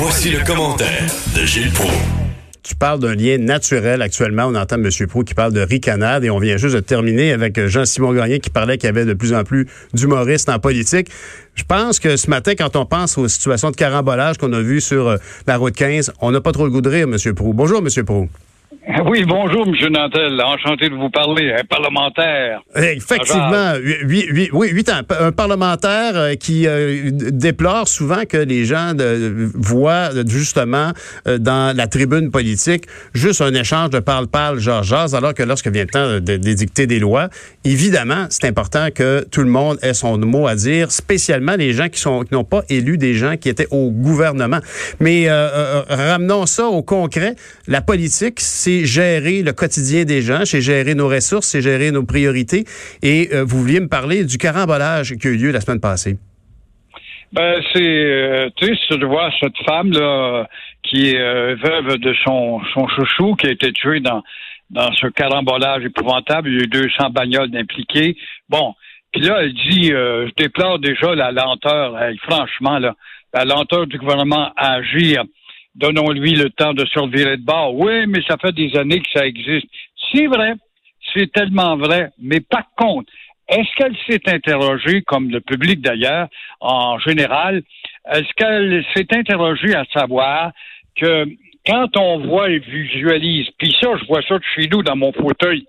Voici le commentaire de Gilles Pro. Tu parles d'un lien naturel actuellement. On entend M. Pro qui parle de ricanade et on vient juste de terminer avec Jean-Simon Gagné qui parlait qu'il y avait de plus en plus d'humoristes en politique. Je pense que ce matin, quand on pense aux situations de carambolage qu'on a vues sur euh, la route 15, on n'a pas trop le goût de rire, M. Pro. Bonjour, M. Pro. Oui, bonjour, M. Nantel. Enchanté de vous parler. Un parlementaire. Effectivement, oui, oui, oui, huit ans. Un parlementaire euh, qui euh, déplore souvent que les gens de, voient justement euh, dans la tribune politique juste un échange de parle-parle, genre alors que lorsque vient le temps d'édicter des lois, évidemment, c'est important que tout le monde ait son mot à dire, spécialement les gens qui sont qui n'ont pas élu des gens qui étaient au gouvernement. Mais ramenons ça au concret. La politique, c'est gérer le quotidien des gens, c'est gérer nos ressources, c'est gérer nos priorités. Et euh, vous vouliez me parler du carambolage qui a eu lieu la semaine passée. Ben, c'est euh, triste de voir cette femme là qui est euh, veuve de son, son chouchou qui a été tué dans dans ce carambolage épouvantable. Il y a eu 200 bagnoles impliquées. Bon, puis là, elle dit, je déplore déjà la lenteur, franchement, la lenteur du gouvernement à agir donnons-lui le temps de se revirer de bord. Oui, mais ça fait des années que ça existe. C'est vrai, c'est tellement vrai, mais par contre, est-ce qu'elle s'est interrogée, comme le public d'ailleurs, en général, est-ce qu'elle s'est interrogée à savoir que quand on voit et visualise, puis ça, je vois ça de chez nous dans mon fauteuil,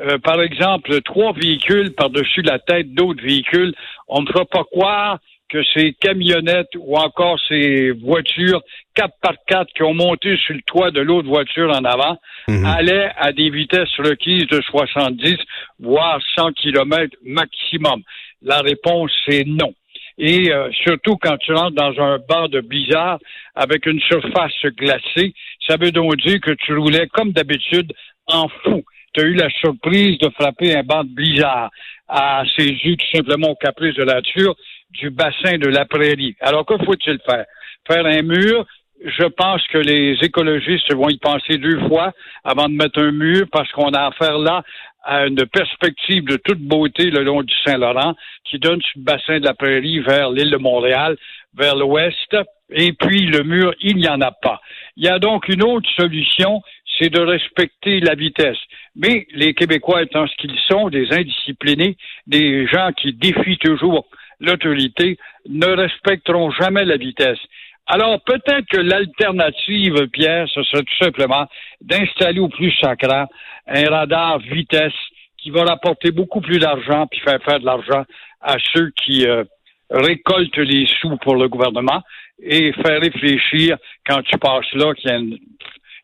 euh, par exemple, trois véhicules par-dessus la tête d'autres véhicules, on ne fera pas croire que ces camionnettes ou encore ces voitures 4 par 4 qui ont monté sur le toit de l'autre voiture en avant mhm. allaient à des vitesses requises de 70 voire 100 km maximum. La réponse c'est non. Et euh, surtout quand tu rentres dans un bar de blizzard avec une surface glacée, ça veut donc dire que tu roulais comme d'habitude en fou. Tu as eu la surprise de frapper un banc de blizzard à ses yeux tout simplement au caprice de la nature du bassin de la prairie. Alors, que faut-il faire? Faire un mur? Je pense que les écologistes vont y penser deux fois avant de mettre un mur parce qu'on a affaire là à une perspective de toute beauté le long du Saint-Laurent qui donne sur bassin de la prairie vers l'île de Montréal, vers l'ouest. Et puis, le mur, il n'y en a pas. Il y a donc une autre solution, c'est de respecter la vitesse. Mais les Québécois étant ce qu'ils sont, des indisciplinés, des gens qui défient toujours l'autorité, ne respecteront jamais la vitesse. Alors peut-être que l'alternative, Pierre, ce serait tout simplement d'installer au plus sacrant un radar vitesse qui va rapporter beaucoup plus d'argent puis faire faire de l'argent à ceux qui euh, récoltent les sous pour le gouvernement et faire réfléchir quand tu passes là qu'il y a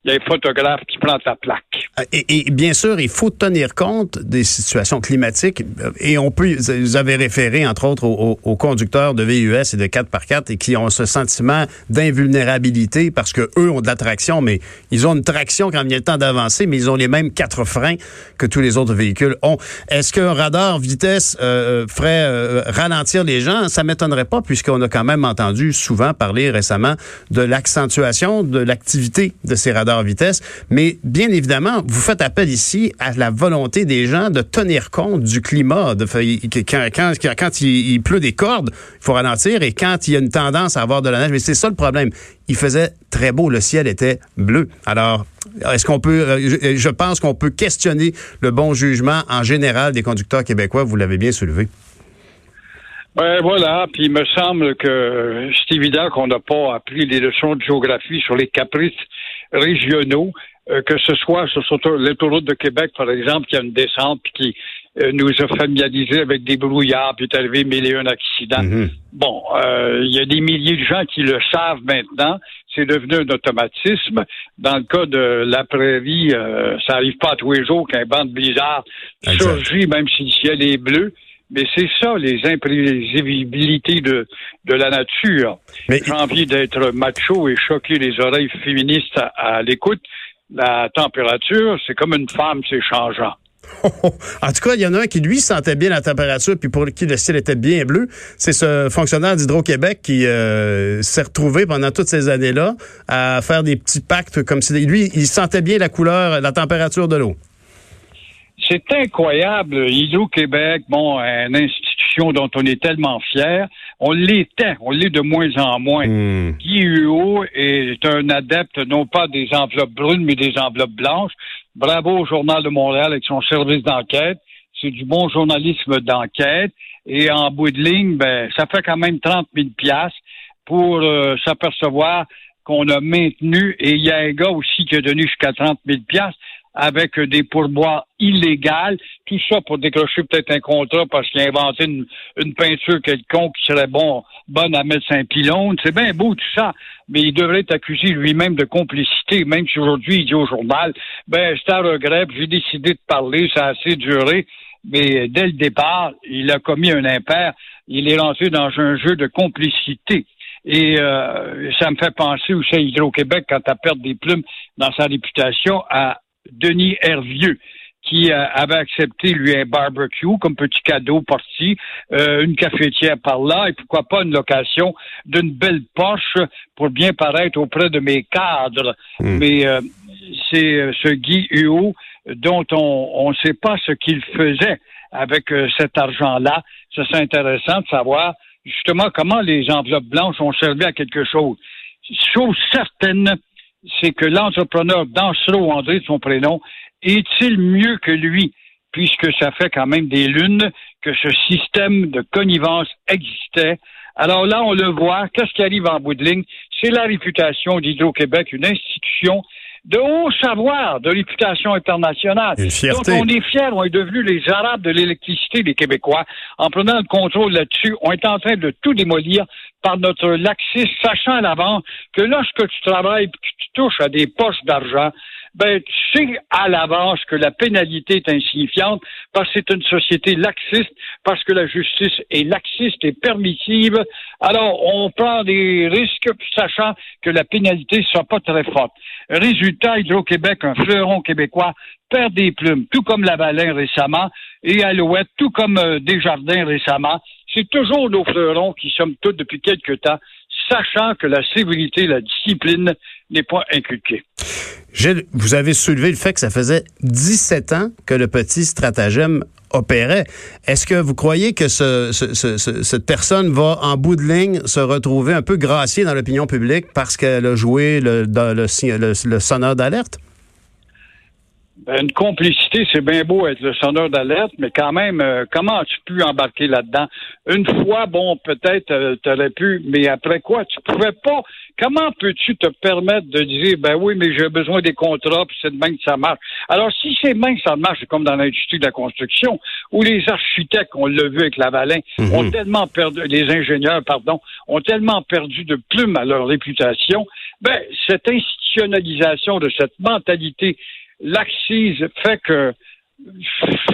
y a un photographe qui prend ta plaque. Euh, et, bien sûr, il faut tenir compte des situations climatiques. Euh, et on peut, vous avez référé, entre autres, aux, conducteurs de VUS et de 4x4 et qui ont ce sentiment d'invulnérabilité parce que eux ont de la traction, mais ils ont une traction quand il y a le temps d'avancer, mais ils ont les mêmes quatre freins que tous les autres véhicules ont. Est-ce qu'un radar vitesse euh, ferait ralentir les gens? Ça m'étonnerait pas puisqu'on a quand même entendu souvent parler récemment de l'accentuation de l'activité de ces radars vitesse. Mais bien évidemment, vous faites appel ici à la volonté des gens de tenir compte du climat. De, quand, il, pleut des cordes, il faut ralentir. Et quand il y a une tendance à avoir de la neige, mais c'est ça le problème. Il faisait très beau, le ciel était bleu. Alors, est-ce qu'on peut, euh, je pense qu'on peut questionner le bon jugement en général des conducteurs québécois. Vous l'avez bien soulevé. Ben voilà, puis il me semble que c'est évident qu'on n'a pas appris les leçons de géographie sur les caprices régionaux, euh, que ce soit sur, l'autoroute de Québec, par exemple, qui a une descente puis qui euh, nous a familiarisés avec des brouillards, puis est arrivé mille et un accidents. Mm-hmm. Bon, euh, il y a des milliers de gens qui le savent maintenant. C'est devenu un automatisme. Dans le cas de la prairie, ça arrive pas à tous les jours qu'un banc de blizzard surgit, même si le ciel est bleu. Mais c'est ça, les imprévisibilités de, de la nature. J'ai envie d'être macho et choquer les oreilles féministes à, l'écoute. La température, c'est comme une femme, c'est changeant. en tout cas, il y en a un qui, lui, sentait bien la température, puis pour qui le ciel était bien bleu. C'est ce fonctionnaire d'Hydro-Québec qui euh, s'est retrouvé pendant toutes ces années-là à faire des petits pactes comme si... Lui, il sentait bien la couleur, la température de l'eau. C'est incroyable. Hydro-Québec, bon, une institution dont on est tellement fier. On l'était, on l'est de moins en moins. Hmm. Guy Huot est un adepte non pas des enveloppes brunes, mais des enveloppes blanches. Bravo au Journal de Montréal avec son service d'enquête. C'est du bon journalisme d'enquête. Et en bout de ligne, ben, ça fait quand même 30 000 piastres pour euh, s'apercevoir qu'on a maintenu. Et il y a un gars aussi qui a donné jusqu'à 30 000 piastres avec des pourboires illégaux, tout ça pour décrocher peut-être un contrat parce qu'il a inventé une, peinture quelconque qui serait bon, bonne à mettre un pylône. C'est bien beau tout ça, mais il devrait être accusé lui-même de complicité, même si aujourd'hui il dit au journal, ben c'est un regret, j'ai décidé de parler, ça a assez duré, mais dès le départ, il a commis un impair, il est rentré dans un jeu de complicité. Et euh, ça me fait penser aussi à Hydro-Québec, quand à perdre des plumes dans sa réputation, à Denis Hervieux qui euh, avait accepté lui un barbecue comme petit cadeau parti, euh, une cafetière par là et pourquoi pas une location d'une belle poche pour bien paraître auprès de mes cadres. Hmm. Mais euh, c'est ce Guy Huot dont on ne sait pas ce qu'il faisait avec cet argent-là. Ça c'est intéressant de savoir justement comment les enveloppes blanches ont servi à quelque chose. Chose certaine, c'est que l'entrepreneur Dansereau, André de son prénom, est-il mieux que lui, puisque ça fait quand même des lunes que ce système de connivence existait? Alors là, on le voit, qu'est-ce qui arrive en bout de ligne? C'est la réputation d'Hydro-Québec, une institution de haut savoir, de réputation internationale. Donc on est fiers, on est devenus les Arabes de l'électricité des Québécois. En prenant le contrôle là-dessus, on est en train de tout démolir par notre laxisme, sachant à l'avance que lorsque tu travailles et que tu touches à des poches d'argent, ben, tu sais à l'avance que la pénalité est insignifiante parce que c'est une société laxiste, parce que la justice est laxiste et permissive. Alors, on prend des risques, sachant que la pénalité ne sera pas très forte. Résultat, Hydro-Québec, un fleuron québécois, perd des plumes, tout comme Lavalin récemment, et Alouette, tout comme euh, Desjardins récemment. C'est toujours nos fleurons qui sommes tous depuis quelque temps, sachant que la sévérité, la discipline n'est pas inculquée. vous avez soulevé le fait que ça faisait 17 ans que le petit stratagème opérait. Est-ce que vous croyez que cette personne va, en bout de ligne, se retrouver un peu graciée dans l'opinion publique parce qu'elle a joué le, le, le sonneur d'alerte? Ben, une complicité, c'est bien beau être le sonneur d'alerte, mais quand même, euh, comment as-tu pu embarquer là-dedans? Une fois, bon, peut-être euh, tu aurais pu, mais après quoi? Tu pouvais pas. Comment peux-tu te permettre de dire, ben oui, mais j'ai besoin des contrats, puis c'est demain que ça marche? Alors, si c'est demain que ça marche, c'est comme dans l'industrie de la construction, où les architectes, on l'a vu avec Lavalin, mhm. ont tellement perdu, les ingénieurs, pardon, ont tellement perdu de plumes à leur réputation, ben, cette institutionnalisation de cette mentalité l'axise fait que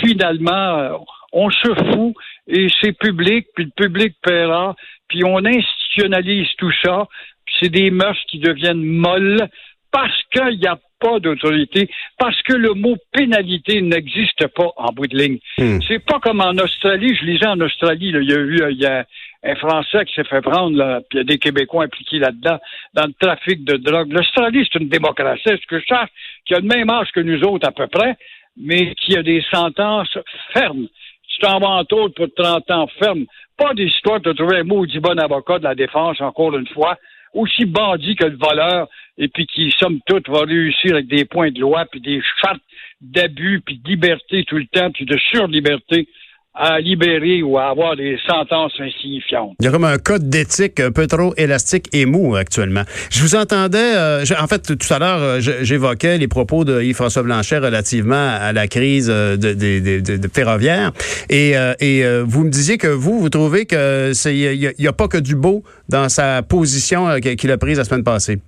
finalement, on se fout et c'est public, puis le public paiera, puis on institutionnalise tout ça, puis c'est des mœurs qui deviennent molles parce qu'il n'y a pas d'autorité, parce que le mot pénalité n'existe pas en bout de ligne. Hmm. C'est pas comme en Australie, je lisais en Australie, il y a eu il y a un Français qui s'est fait prendre, là, puis il y a des Québécois impliqués là-dedans, dans le trafic de drogue. L'Australie, c'est une démocratie, ce que je sache, qui a le même âge que nous autres à peu près, mais qui a des sentences fermes. Tu t'en vas en pour 30 ans ferme. Pas des histoires de trouver un maudit bon avocat de la défense, encore une fois, aussi bandit que le voleur, et puis qui, somme toute, va réussir avec des points de loi, puis des chartes d'abus, puis de liberté tout le temps, puis de surliberté à libérer ou à avoir des sentences insignifiantes. Il y a comme un code d'éthique un peu trop élastique et mou actuellement. Je vous entendais, euh, en fait, tout à l'heure, euh, j'évoquais les propos de Yves-François Blanchet relativement à la crise euh, de, de, ferroviaire. Et, vous me disiez que vous, vous trouvez que il n'y a, pas que du beau dans sa position qu'il a prise la semaine passée.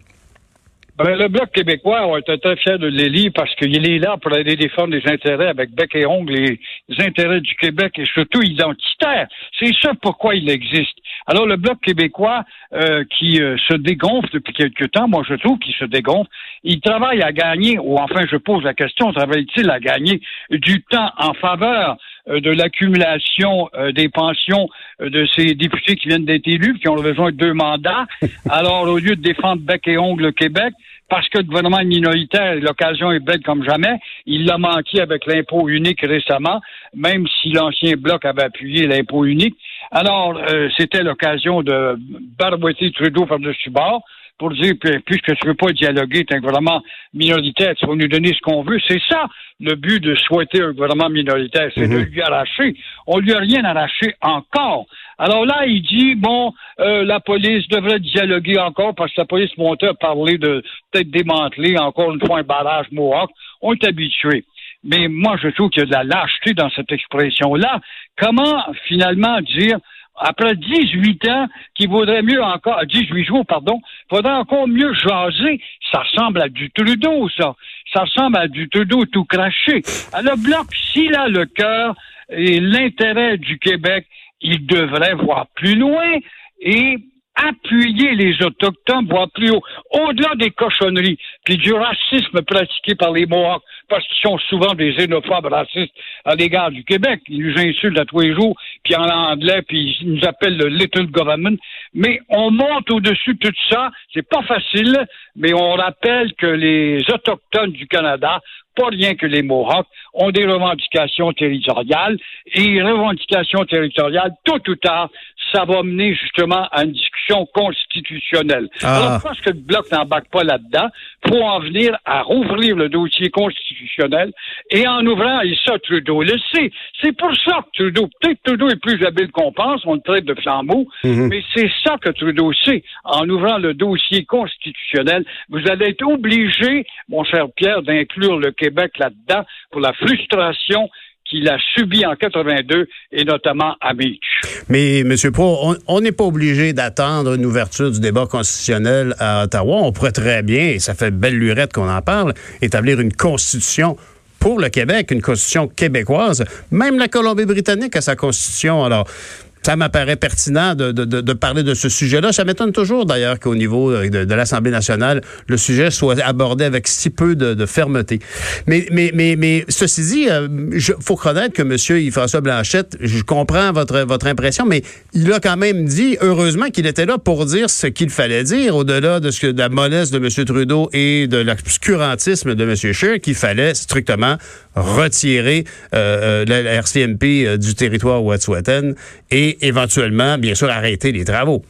Ben, le Bloc québécois, on était très fiers de l'élire parce qu'il est là pour aller défendre les intérêts avec bec et ongle, les, intérêts du Québec et surtout identitaires. C'est ça pourquoi il existe. Alors, le Bloc québécois euh, qui euh, se dégonfle depuis quelque temps, moi je trouve qu'il se dégonfle, il travaille à gagner, ou enfin je pose la question, travaille-t-il à gagner du temps en faveur de l'accumulation des pensions de ces députés qui viennent d'être élus, qui ont besoin de deux mandats. Alors, au lieu de défendre bec et ongle le Québec, parce que le gouvernement est minoritaire, l'occasion est belle comme jamais. Il l'a manqué avec l'impôt unique récemment, même si l'ancien bloc avait appuyé l'impôt unique. Alors, euh, c'était l'occasion de barouetter Trudeau par-dessus bord pour dire, puisque tu veux pas dialoguer, tu un gouvernement minoritaire, tu vas nous donner ce qu'on veut. C'est ça, le but de souhaiter un gouvernement minoritaire, c'est de mhm. lui arracher. On lui a rien arraché encore. Alors là, il dit, bon, euh, la police devrait dialoguer encore parce que la police montait à parler de peut-être démanteler encore une fois un barrage Mohawk. On est habitué. Mais moi, je trouve qu'il y a de la lâcheté dans cette expression-là. Comment finalement dire après 18 ans, qu'il vaudrait mieux encore, 18 jours, pardon, faudrait encore mieux jaser. Ça ressemble à du Trudeau, ça. Ça ressemble à du Trudeau tout craché. Alors, Bloc, s'il a le cœur et l'intérêt du Québec, il devrait voir plus loin et appuyer les Autochtones, voire plus haut, au-delà des cochonneries, puis du racisme pratiqué par les Mohawks, parce qu'ils sont souvent des xénophobes racistes à l'égard du Québec. Ils nous insultent à tous les jours, puis en anglais, puis ils nous appellent le Little Government. Mais on monte au-dessus de tout ça. C'est pas facile, mais on rappelle que les Autochtones du Canada pas rien que les Mohawks, ont des revendications territoriales. Et revendications territoriales, tôt ou tard, ça va mener justement à une discussion constitutionnelle. Ah. Alors, parce que le Bloc n'embarque pas là-dedans, faut en venir à rouvrir le dossier constitutionnel et en ouvrant, et ça, Trudeau le sait. C'est pour ça que Trudeau, peut-être Trudeau est plus habile qu'on pense, on le traite de flambeau, mhm. mais c'est ça que Trudeau sait. En ouvrant le dossier constitutionnel, vous allez être obligé, mon cher Pierre, d'inclure le Québec là-dedans pour la frustration qu'il a subi en 82 et notamment à Beach. Mais, M. Pro, on n'est pas obligé d'attendre une ouverture du débat constitutionnel à Ottawa. On pourrait très bien, et ça fait belle lurette qu'on en parle, établir une constitution pour le Québec, une constitution québécoise. Même la Colombie-Britannique a sa constitution. Alors, ça m'apparaît pertinent de, de, de, parler de ce sujet-là. Ça m'étonne toujours d'ailleurs qu'au niveau euh, de, l'Assemblée nationale, le sujet soit abordé avec si peu de, fermeté. Mais, mais, mais, mais ceci dit, il euh, faut reconnaître que M. Yves-François Blanchette, je comprends votre, votre impression, mais il a quand même dit, heureusement qu'il était là pour dire ce qu'il fallait dire, au-delà de, ce que, de la mollesse de M. Trudeau et de l'obscurantisme de M. Scheer, qu'il fallait strictement retirer euh, la, RCMP du territoire Wet'suwet'en et éventuellement, bien sûr, arrêter les travaux.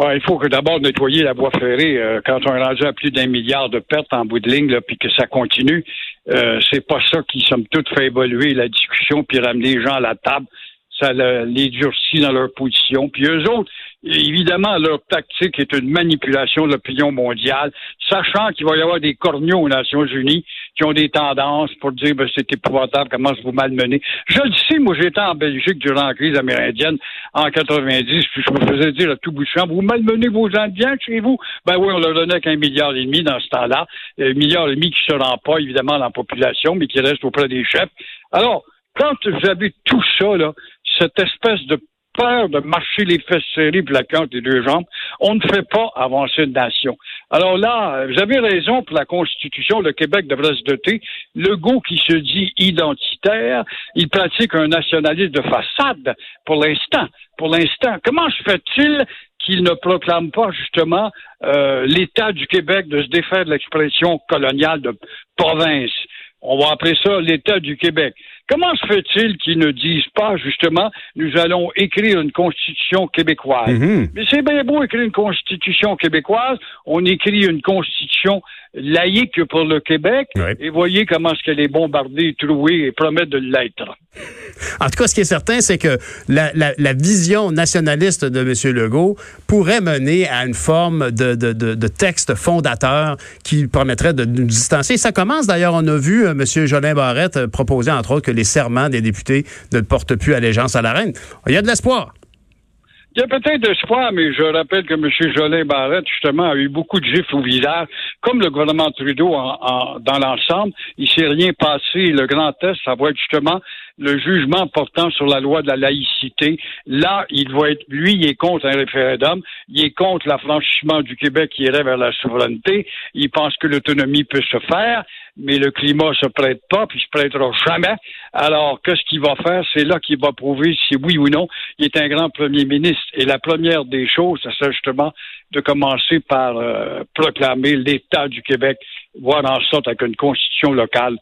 il faut que d'abord nettoyer la voie ferrée. Euh, quand on est rendu à plus d'un milliard de pertes en bout de ligne, puis que ça continue, euh, c'est pas ça qui, somme toute, fait évoluer la discussion puis ramener les gens à la table. Ça les durcit dans leur position. Puis eux autres, évidemment, leur tactique est une manipulation de l'opinion mondiale, sachant qu'il va y avoir des corneaux aux Nations Unies qui ont des tendances pour dire ben, c'est épouvantable, comment vous malmenez. Je le sais, moi j'étais en Belgique durant la crise amérindienne en 90, puis je me faisais dire à tout bout de champ, vous malmenez vos Indiens chez vous? Ben oui, on leur donnait qu'un milliard et demi dans ce temps-là. Un milliard et demi qui se rend pas, évidemment, dans la population, mais qui reste auprès des chefs. Alors, quand vous avez tout ça, là, cette espèce de peur de marcher les fesses deux jambes, on ne fait pas avancer une nation. Alors là, vous avez raison pour la Constitution, le Québec devrait se doter. Le goût qui se dit identitaire, il pratique un nationalisme de façade pour l'instant. Pour l'instant. Comment se fait-il qu'il ne proclame pas justement euh, l'État du Québec de se défaire de l'expression coloniale de province? On va appeler ça l'État du Québec. Comment se fait-il qu'ils ne disent pas, justement, nous allons écrire une constitution québécoise? Mm-hmm. Mais c'est bien beau écrire une constitution québécoise, on écrit une constitution laïque pour le Québec, et voyez comment est-ce qu'elle est bombardée, trouée et promet de l'être. En tout cas, ce qui est certain, c'est que la, vision nationaliste de M. Legault pourrait mener à une forme de, texte fondateur qui permettrait de nous distancier. Ça commence d'ailleurs, on a vu euh, M. Jolin Barrette euh, proposer, entre autres, que les serments des députés ne portent plus allégeance à la reine. Il y a de l'espoir. Il y a peut-être espoir, mais je rappelle que M. Jolin Barrette, justement, a eu beaucoup de gifs au visage, comme le gouvernement Trudeau dans l'ensemble. Il s'est rien passé. Le grand test, ça va être justement le jugement portant sur la loi de la laïcité. Là, il va être, lui, il est contre un référendum, il est contre l'affranchissement du Québec qui irait vers la souveraineté. Il pense que l'autonomie peut se faire, mais le climat se prête pas, puis se prêtera jamais. Alors, qu'est-ce qu'il va faire? C'est là qu'il va prouver si oui ou non il est un grand premier ministre. Et la première des choses, c'est justement de commencer par euh, proclamer l'État du Québec, voir en sorte avec une constitution locale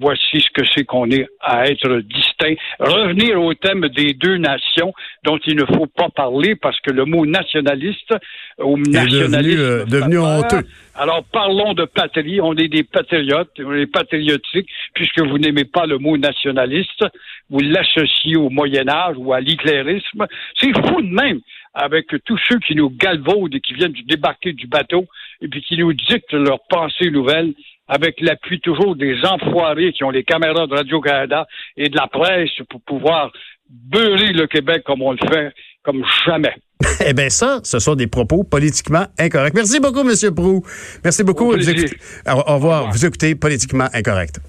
voici ce que c'est qu'on est à être distinct. Revenir au thème des deux nations dont il ne faut pas parler parce que le mot nationaliste ou nationaliste euh, devenu, honteux. Alors parlons de patrie. On est des patriotes, on est patriotiques puisque vous n'aimez pas le mot nationaliste. Vous l'associez au Moyen Âge ou à l'éclairisme. C'est fou de même avec tous ceux qui nous galvaudent et qui viennent débarquer du bateau et puis qui nous dictent leurs pensées nouvelles avec l'appui toujours des enfoirés qui ont les caméras de Radio-Canada et de la presse pour pouvoir beurrer le Québec comme on le fait, comme jamais. eh bien, ça, ce sont des propos politiquement incorrects. Merci beaucoup, M. Prou. Merci beaucoup. Au, revoir. Vous écoutez Politiquement Incorrect.